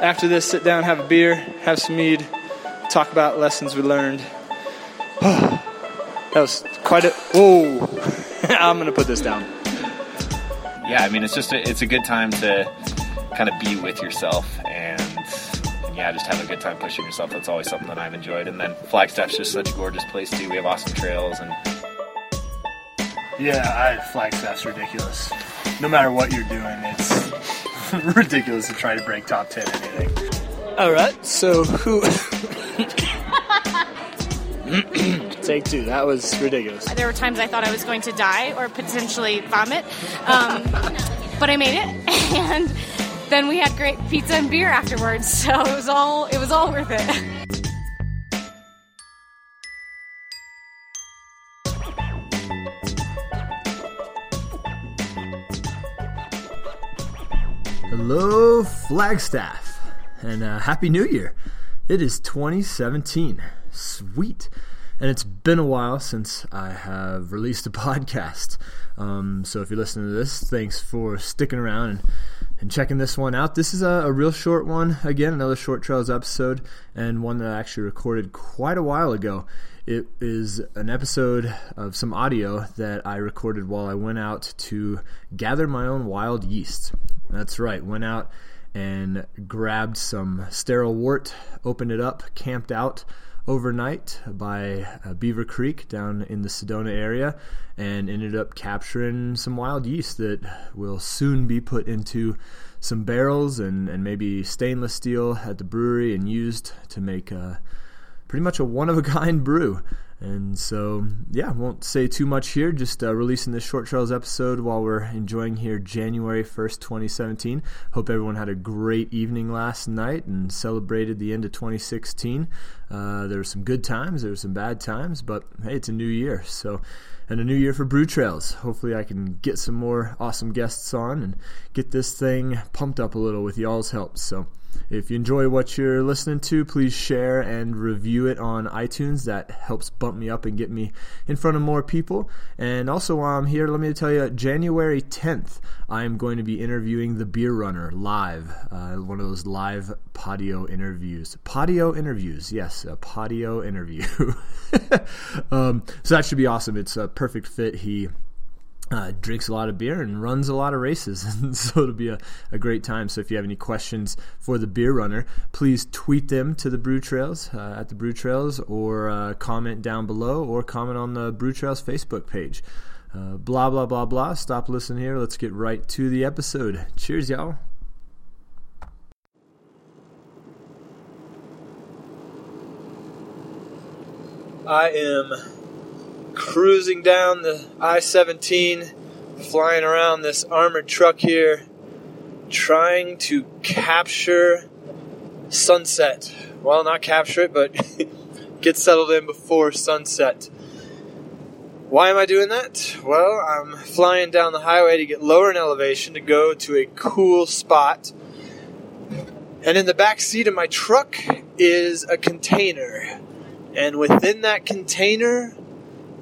after this, sit down, have a beer, have some mead, talk about lessons we learned. that was quite a. Whoa! I'm gonna put this down. Yeah, I mean, it's just a, it's a good time to kind of be with yourself and, and yeah, just have a good time pushing yourself. That's always something that I've enjoyed. And then Flagstaff's just such a gorgeous place too. We have awesome trails and Yeah, I, Flagstaff's ridiculous. No matter what you're doing, it's ridiculous to try to break top 10 anything. All right, so who? Take two. That was ridiculous. There were times I thought I was going to die or potentially vomit, um, but I made it. And then we had great pizza and beer afterwards, so it was all it was all worth it. Hello, Flagstaff, and uh, Happy New Year. It is 2017. Sweet. And it's been a while since I have released a podcast. Um, so if you're listening to this, thanks for sticking around and, and checking this one out. This is a, a real short one. Again, another Short Trails episode, and one that I actually recorded quite a while ago. It is an episode of some audio that I recorded while I went out to gather my own wild yeast. That's right, went out and grabbed some sterile wort, opened it up, camped out overnight by uh, Beaver Creek down in the Sedona area, and ended up capturing some wild yeast that will soon be put into some barrels and, and maybe stainless steel at the brewery and used to make uh, pretty much a one of a kind brew. And so, yeah, won't say too much here. Just uh, releasing this Short Trails episode while we're enjoying here January 1st, 2017. Hope everyone had a great evening last night and celebrated the end of 2016. Uh, there were some good times, there were some bad times, but hey, it's a new year. So, and a new year for Brew Trails. Hopefully, I can get some more awesome guests on and get this thing pumped up a little with y'all's help. So, if you enjoy what you're listening to, please share and review it on iTunes. That helps bump me up and get me in front of more people. And also, while I'm here, let me tell you January 10th, I am going to be interviewing the Beer Runner live, uh, one of those live patio interviews. Patio interviews, yes, a patio interview. um, so that should be awesome. It's a perfect fit. He uh, drinks a lot of beer and runs a lot of races. And so it'll be a, a great time. So if you have any questions for the beer runner, please tweet them to the Brew Trails uh, at the Brew Trails or uh, comment down below or comment on the Brew Trails Facebook page. Uh, blah, blah, blah, blah. Stop listening here. Let's get right to the episode. Cheers, y'all. I am cruising down the I 17, flying around this armored truck here, trying to capture sunset. Well, not capture it, but get settled in before sunset. Why am I doing that? Well, I'm flying down the highway to get lower in elevation to go to a cool spot. And in the back seat of my truck is a container. And within that container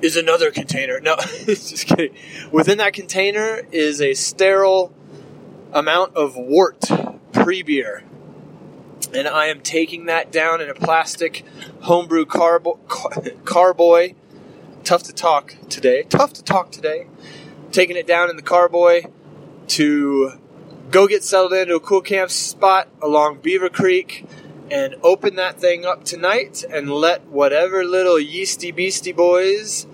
is another container. No, just kidding. Within that container is a sterile amount of wort pre beer. And I am taking that down in a plastic homebrew carbo- carboy. Tough to talk today. Tough to talk today. Taking it down in the carboy to go get settled into a cool camp spot along Beaver Creek and open that thing up tonight and let whatever little yeasty beastie boys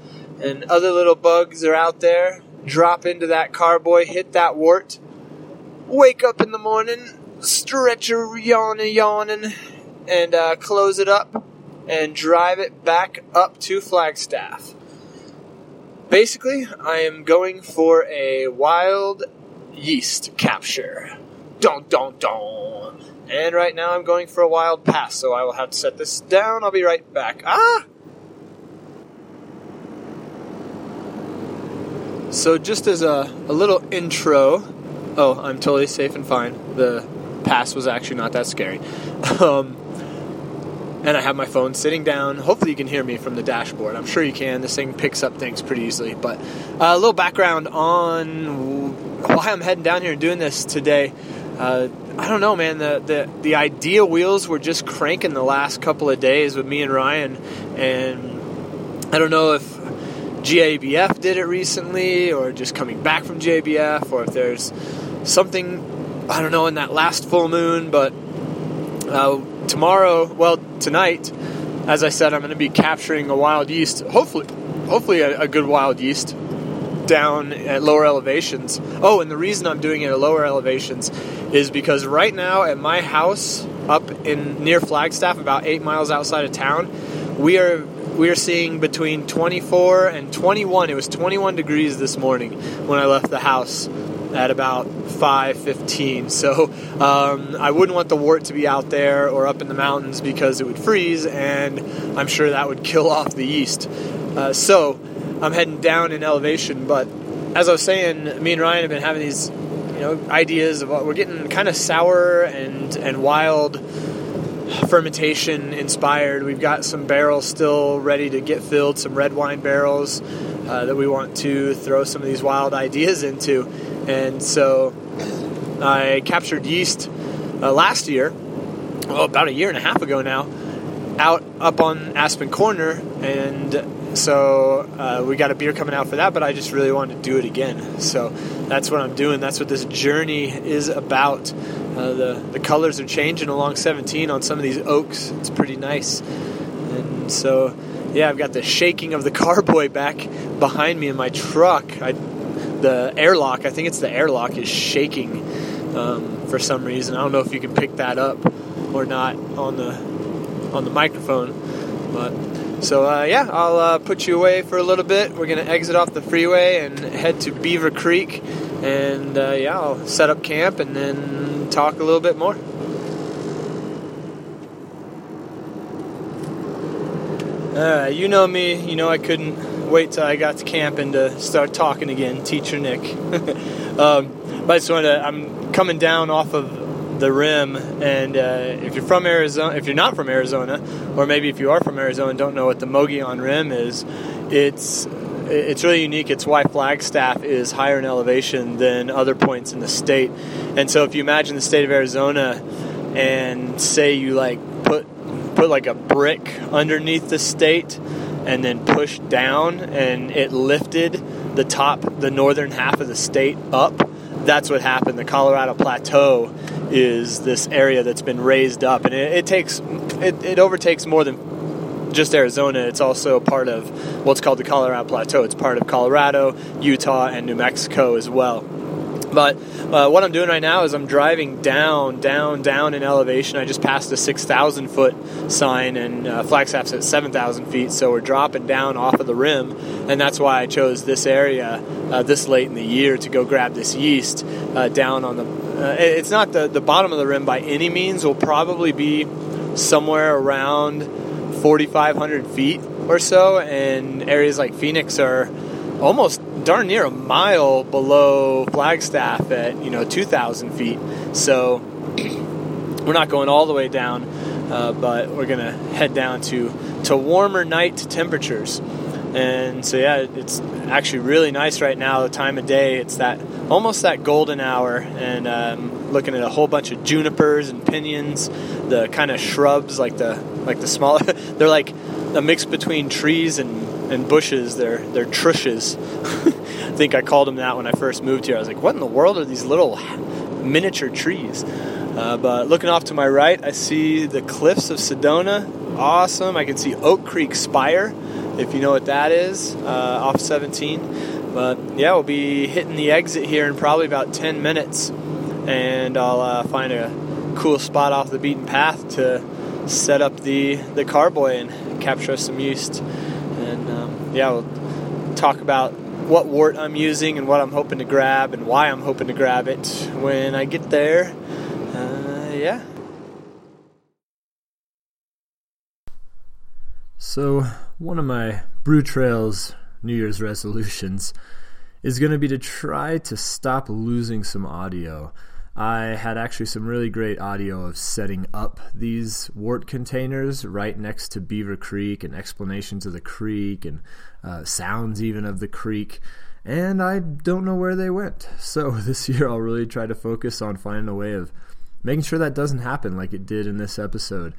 and other little bugs are out there drop into that carboy, hit that wort. wake up in the morning, stretch a yawning, yawning, and uh, close it up and drive it back up to Flagstaff. Basically, I am going for a wild yeast capture. Don, don, don. And right now I'm going for a wild pass, so I will have to set this down. I'll be right back. Ah! So, just as a, a little intro, oh, I'm totally safe and fine. The pass was actually not that scary. Um, and I have my phone sitting down. Hopefully, you can hear me from the dashboard. I'm sure you can. This thing picks up things pretty easily. But uh, a little background on why I'm heading down here and doing this today. uh, I don't know, man. The, the the idea wheels were just cranking the last couple of days with me and Ryan, and I don't know if GABF did it recently, or just coming back from GABF, or if there's something I don't know in that last full moon. But uh, tomorrow, well, tonight, as I said, I'm going to be capturing a wild yeast. Hopefully, hopefully a, a good wild yeast down at lower elevations. Oh, and the reason I'm doing it at lower elevations is because right now at my house up in near Flagstaff, about eight miles outside of town, we are we are seeing between 24 and 21. It was 21 degrees this morning when I left the house at about 5:15. So um, I wouldn't want the wort to be out there or up in the mountains because it would freeze, and I'm sure that would kill off the yeast. Uh, so I'm heading down in elevation. But as I was saying, me and Ryan have been having these, you know, ideas of we're getting kind of sour and and wild fermentation inspired. We've got some barrels still ready to get filled, some red wine barrels uh, that we want to throw some of these wild ideas into. And so I captured yeast uh, last year, well, about a year and a half ago now, out up on Aspen Corner, and so uh, we got a beer coming out for that. But I just really wanted to do it again, so that's what I'm doing. That's what this journey is about. Uh, the the colors are changing along 17 on some of these oaks. It's pretty nice, and so yeah, I've got the shaking of the carboy back behind me in my truck. I, the airlock, I think it's the airlock, is shaking um, for some reason. I don't know if you can pick that up or not on the on the microphone, but so uh, yeah, I'll uh, put you away for a little bit. We're gonna exit off the freeway and head to Beaver Creek, and uh, yeah, I'll set up camp and then talk a little bit more. Uh, you know me. You know I couldn't wait till I got to camping to start talking again, Teacher Nick. um, but I just wanted to, I'm coming down off of the rim, and uh, if you're from Arizona, if you're not from Arizona, or maybe if you are from Arizona and don't know what the Mogollon Rim is, it's it's really unique. It's why Flagstaff is higher in elevation than other points in the state. And so, if you imagine the state of Arizona, and say you like put put like a brick underneath the state and then pushed down and it lifted the top the northern half of the state up that's what happened. The colorado plateau is this area that's been raised up and it, it takes it, it overtakes more than just arizona. It's also part of what's called the colorado plateau. It's part of colorado utah and new mexico as well but uh, what I'm doing right now is I'm driving down, down, down in elevation. I just passed a 6,000 foot sign, and uh, Flagstaff's at 7,000 feet, so we're dropping down off of the rim, and that's why I chose this area uh, this late in the year to go grab this yeast uh, down on the. Uh, it's not the, the bottom of the rim by any means. Will probably be somewhere around 4,500 feet or so, and areas like Phoenix are almost darn near a mile below Flagstaff at you know 2,000 feet. So we're not going all the way down, uh, but we're gonna head down to to warmer night temperatures. And so yeah, it's actually really nice right now. The time of day, it's that almost that golden hour, and um, looking at a whole bunch of junipers and pinyons, the kind of shrubs like the like the small. they're like a mix between trees and and bushes. They're they're trushes. I think I called them that when I first moved here. I was like, what in the world are these little miniature trees? Uh, but looking off to my right, I see the cliffs of Sedona. Awesome. I can see Oak Creek Spire, if you know what that is, uh, off 17. But yeah, we'll be hitting the exit here in probably about 10 minutes, and I'll uh, find a cool spot off the beaten path to set up the the carboy and capture some yeast. And um, yeah, we'll talk about what wort I'm using and what I'm hoping to grab and why I'm hoping to grab it when I get there. Uh, yeah. So, one of my Brew Trails New Year's resolutions is going to be to try to stop losing some audio. I had actually some really great audio of setting up these wort containers right next to Beaver Creek and explanations of the creek and uh, sounds even of the creek. and I don't know where they went. So this year I'll really try to focus on finding a way of making sure that doesn't happen like it did in this episode.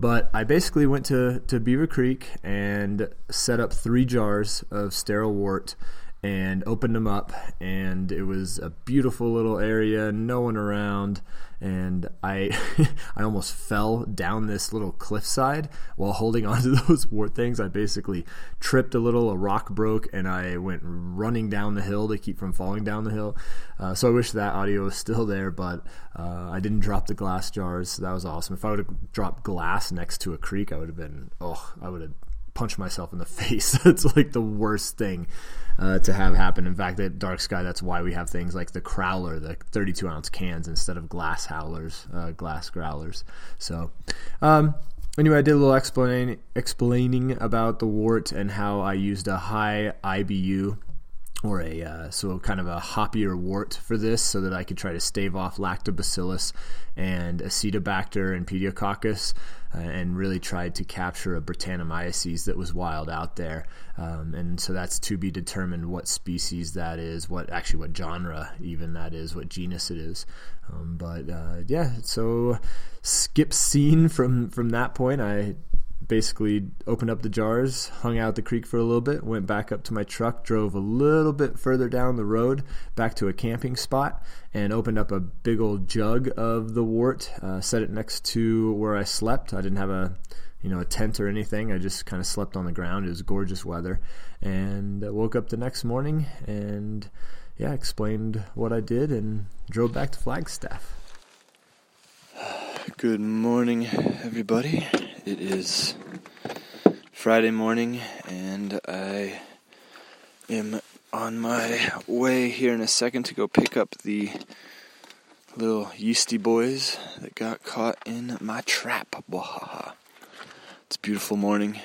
But I basically went to, to Beaver Creek and set up three jars of sterile wort and opened them up and it was a beautiful little area no one around and i i almost fell down this little cliffside while holding onto those wort things. I basically tripped a little a rock broke and i went running down the hill to keep from falling down the hill. Uh, so i wish that audio was still there but uh, i didn't drop the glass jars. So that was awesome. If i would have dropped glass next to a creek i would have been oh i would have punched myself in the face that's like the worst thing uh, to have happen. In fact, at Dark Sky, that's why we have things like the Crowler, the 32 ounce cans instead of glass howlers, uh, glass growlers. So, um, anyway, I did a little explain, explaining about the wort and how I used a high IBU or a uh, so kind of a hoppier wort for this so that I could try to stave off lactobacillus and acetobacter and pediococcus and really tried to capture a Brettanomyces that was wild out there. Um, and so that's to be determined what species that is, what actually what genre even that is, what genus it is. Um, but uh, yeah, so skip scene from from that point. I basically opened up the jars, hung out the creek for a little bit, went back up to my truck, drove a little bit further down the road back to a camping spot, and opened up a big old jug of the wort, uh, set it next to where I slept. I didn't have a you know a tent or anything. I just kind of slept on the ground. It was gorgeous weather, and woke up the next morning and yeah, explained what I did and drove back to Flagstaff. Good morning, everybody. It is Friday morning, and I am on my way here in a second to go pick up the little yeasty boys that got caught in my trap. It's a beautiful morning.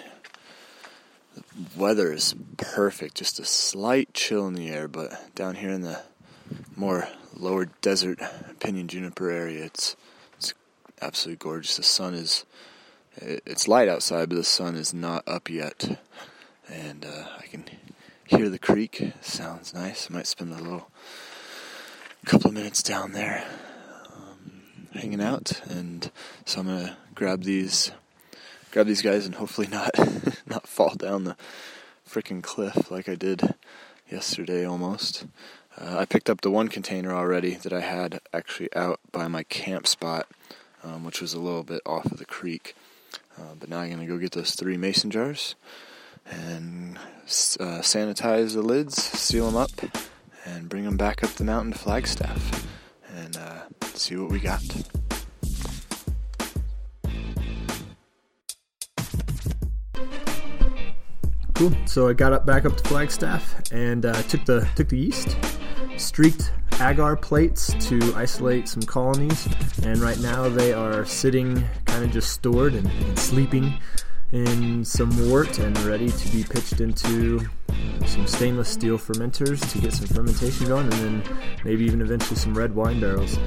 The weather is perfect, just a slight chill in the air, but down here in the more lower desert pinyon juniper area, it's it's absolutely gorgeous. The sun is it's light outside, but the sun is not up yet, and uh, I can hear the creek. Sounds nice. I might spend a little couple of minutes down there um, hanging out, and so I'm gonna grab these grab these guys and hopefully not not fall down the freaking cliff like I did yesterday almost. Uh, I picked up the one container already that I had actually out by my camp spot, um, which was a little bit off of the creek. Uh, but now I'm going to go get those three mason jars and uh, sanitize the lids, seal them up, and bring them back up the mountain to Flagstaff and uh, see what we got. Cool. So I got up back up to Flagstaff and uh, took the took the yeast, streaked agar plates to isolate some colonies, and right now they are sitting kind of just stored and, and sleeping in some wort and ready to be pitched into uh, some stainless steel fermenters to get some fermentation going, and then maybe even eventually some red wine barrels.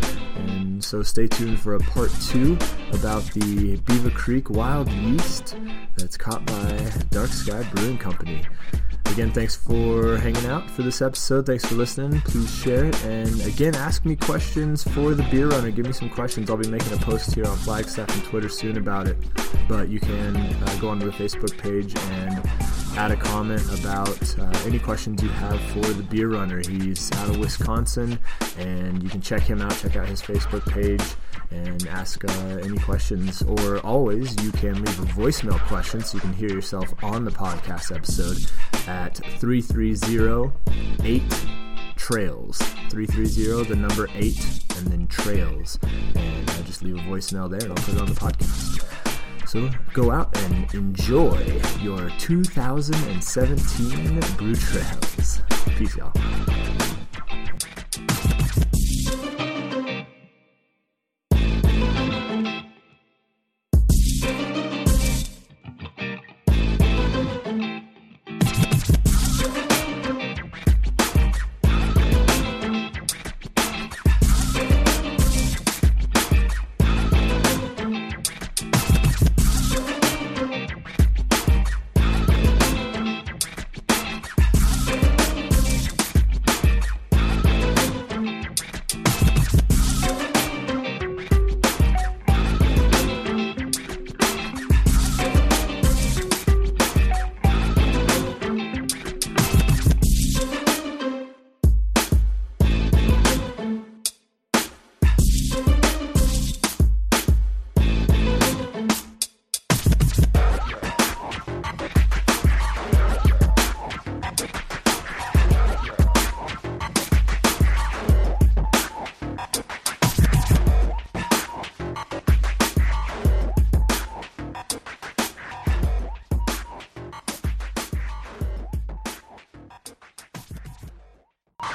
And so stay tuned for a part two about the Beaver Creek wild yeast that's caught by Dark Sky Brewing Company. Again, thanks for hanging out for this episode. Thanks for listening. Please share it. And again, ask me questions for the beer runner. Give me some questions. I'll be making a post here on Flagstaff and Twitter soon about it. But you can uh, go onto the Facebook page and add a comment about uh, any questions you have for the beer runner. He's out of Wisconsin, and you can check him out. Check out his Facebook page and ask uh, any questions. Or always, you can leave a voicemail question so you can hear yourself on the podcast episode at 3308 trails 330 the number 8 and then trails and I just leave a voicemail there and I'll put it on the podcast so go out and enjoy your 2017 brew trails. Peace y'all